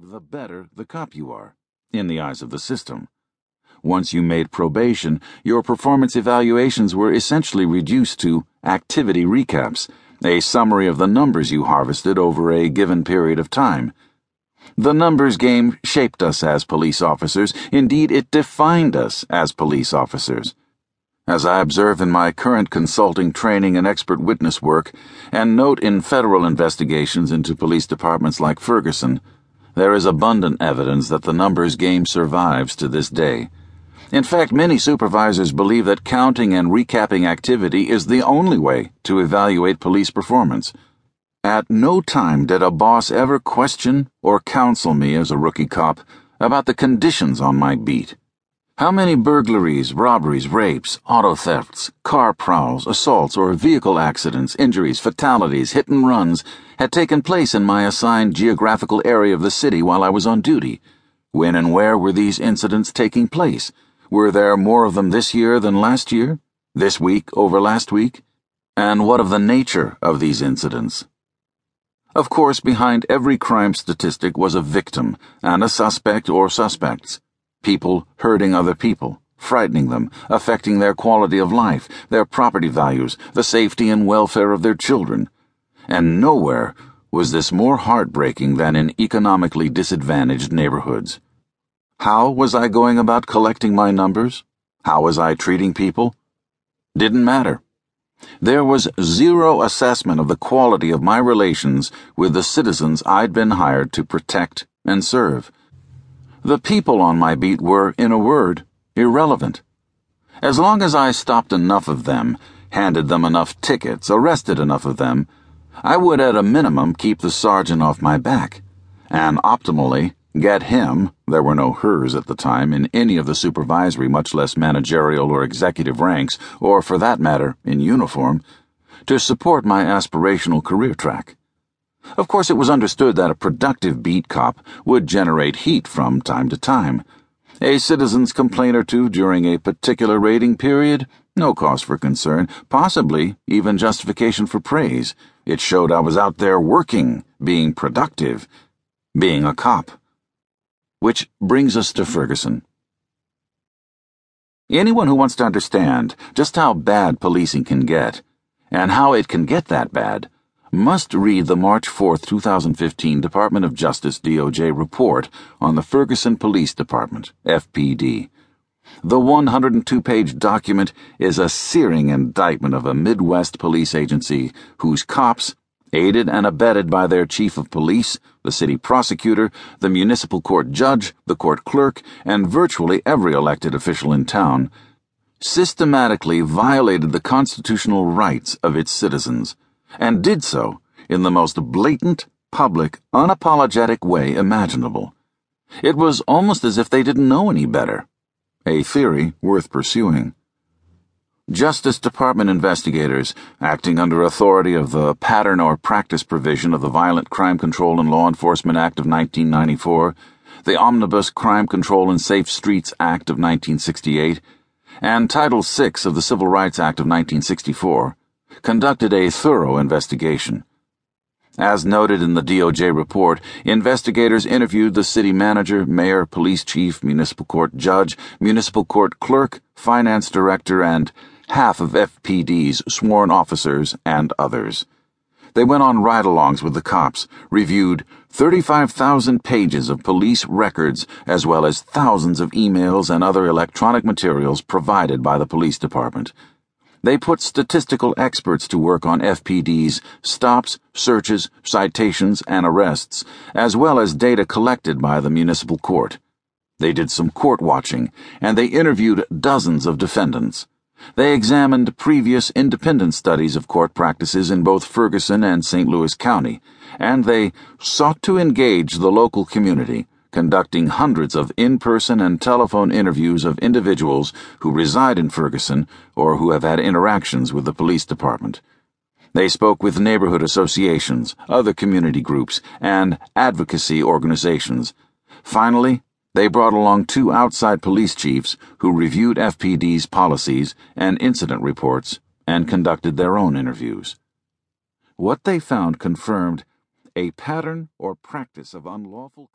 the better the cop you are, in the eyes of the system. Once you made probation, your performance evaluations were essentially reduced to activity recaps, a summary of the numbers you harvested over a given period of time. The numbers game shaped us as police officers. Indeed, it defined us as police officers. As I observe in my current consulting training and expert witness work, and note in federal investigations into police departments like Ferguson, there is abundant evidence that the numbers game survives to this day. In fact, many supervisors believe that counting and recapping activity is the only way to evaluate police performance. At no time did a boss ever question or counsel me as a rookie cop about the conditions on my beat. How many burglaries, robberies, rapes, auto thefts, car prowls, assaults, or vehicle accidents, injuries, fatalities, hit and runs had taken place in my assigned geographical area of the city while I was on duty? When and where were these incidents taking place? Were there more of them this year than last year? This week over last week? And what of the nature of these incidents? Of course, behind every crime statistic was a victim and a suspect or suspects. People hurting other people, frightening them, affecting their quality of life, their property values, the safety and welfare of their children. And nowhere was this more heartbreaking than in economically disadvantaged neighborhoods. How was I going about collecting my numbers? How was I treating people? Didn't matter. There was zero assessment of the quality of my relations with the citizens I'd been hired to protect and serve. The people on my beat were, in a word, irrelevant. As long as I stopped enough of them, handed them enough tickets, arrested enough of them, I would at a minimum keep the sergeant off my back, and optimally Get him, there were no hers at the time, in any of the supervisory, much less managerial or executive ranks, or for that matter, in uniform, to support my aspirational career track. Of course, it was understood that a productive beat cop would generate heat from time to time. A citizen's complaint or two during a particular rating period, no cause for concern, possibly even justification for praise. It showed I was out there working, being productive, being a cop. Which brings us to Ferguson. Anyone who wants to understand just how bad policing can get, and how it can get that bad, must read the March 4, 2015 Department of Justice DOJ report on the Ferguson Police Department, FPD. The 102 page document is a searing indictment of a Midwest police agency whose cops aided and abetted by their chief of police, the city prosecutor, the municipal court judge, the court clerk, and virtually every elected official in town, systematically violated the constitutional rights of its citizens, and did so in the most blatant, public, unapologetic way imaginable. It was almost as if they didn't know any better. A theory worth pursuing. Justice Department investigators, acting under authority of the pattern or practice provision of the Violent Crime Control and Law Enforcement Act of 1994, the Omnibus Crime Control and Safe Streets Act of 1968, and Title VI of the Civil Rights Act of 1964, conducted a thorough investigation. As noted in the DOJ report, investigators interviewed the city manager, mayor, police chief, municipal court judge, municipal court clerk, finance director, and half of FPD's sworn officers, and others. They went on ride alongs with the cops, reviewed 35,000 pages of police records, as well as thousands of emails and other electronic materials provided by the police department. They put statistical experts to work on FPD's stops, searches, citations, and arrests, as well as data collected by the municipal court. They did some court watching, and they interviewed dozens of defendants. They examined previous independent studies of court practices in both Ferguson and St. Louis County, and they sought to engage the local community, conducting hundreds of in person and telephone interviews of individuals who reside in Ferguson or who have had interactions with the police department. They spoke with neighborhood associations, other community groups, and advocacy organizations. Finally, they brought along two outside police chiefs who reviewed FPD's policies and incident reports and conducted their own interviews. What they found confirmed a pattern or practice of unlawful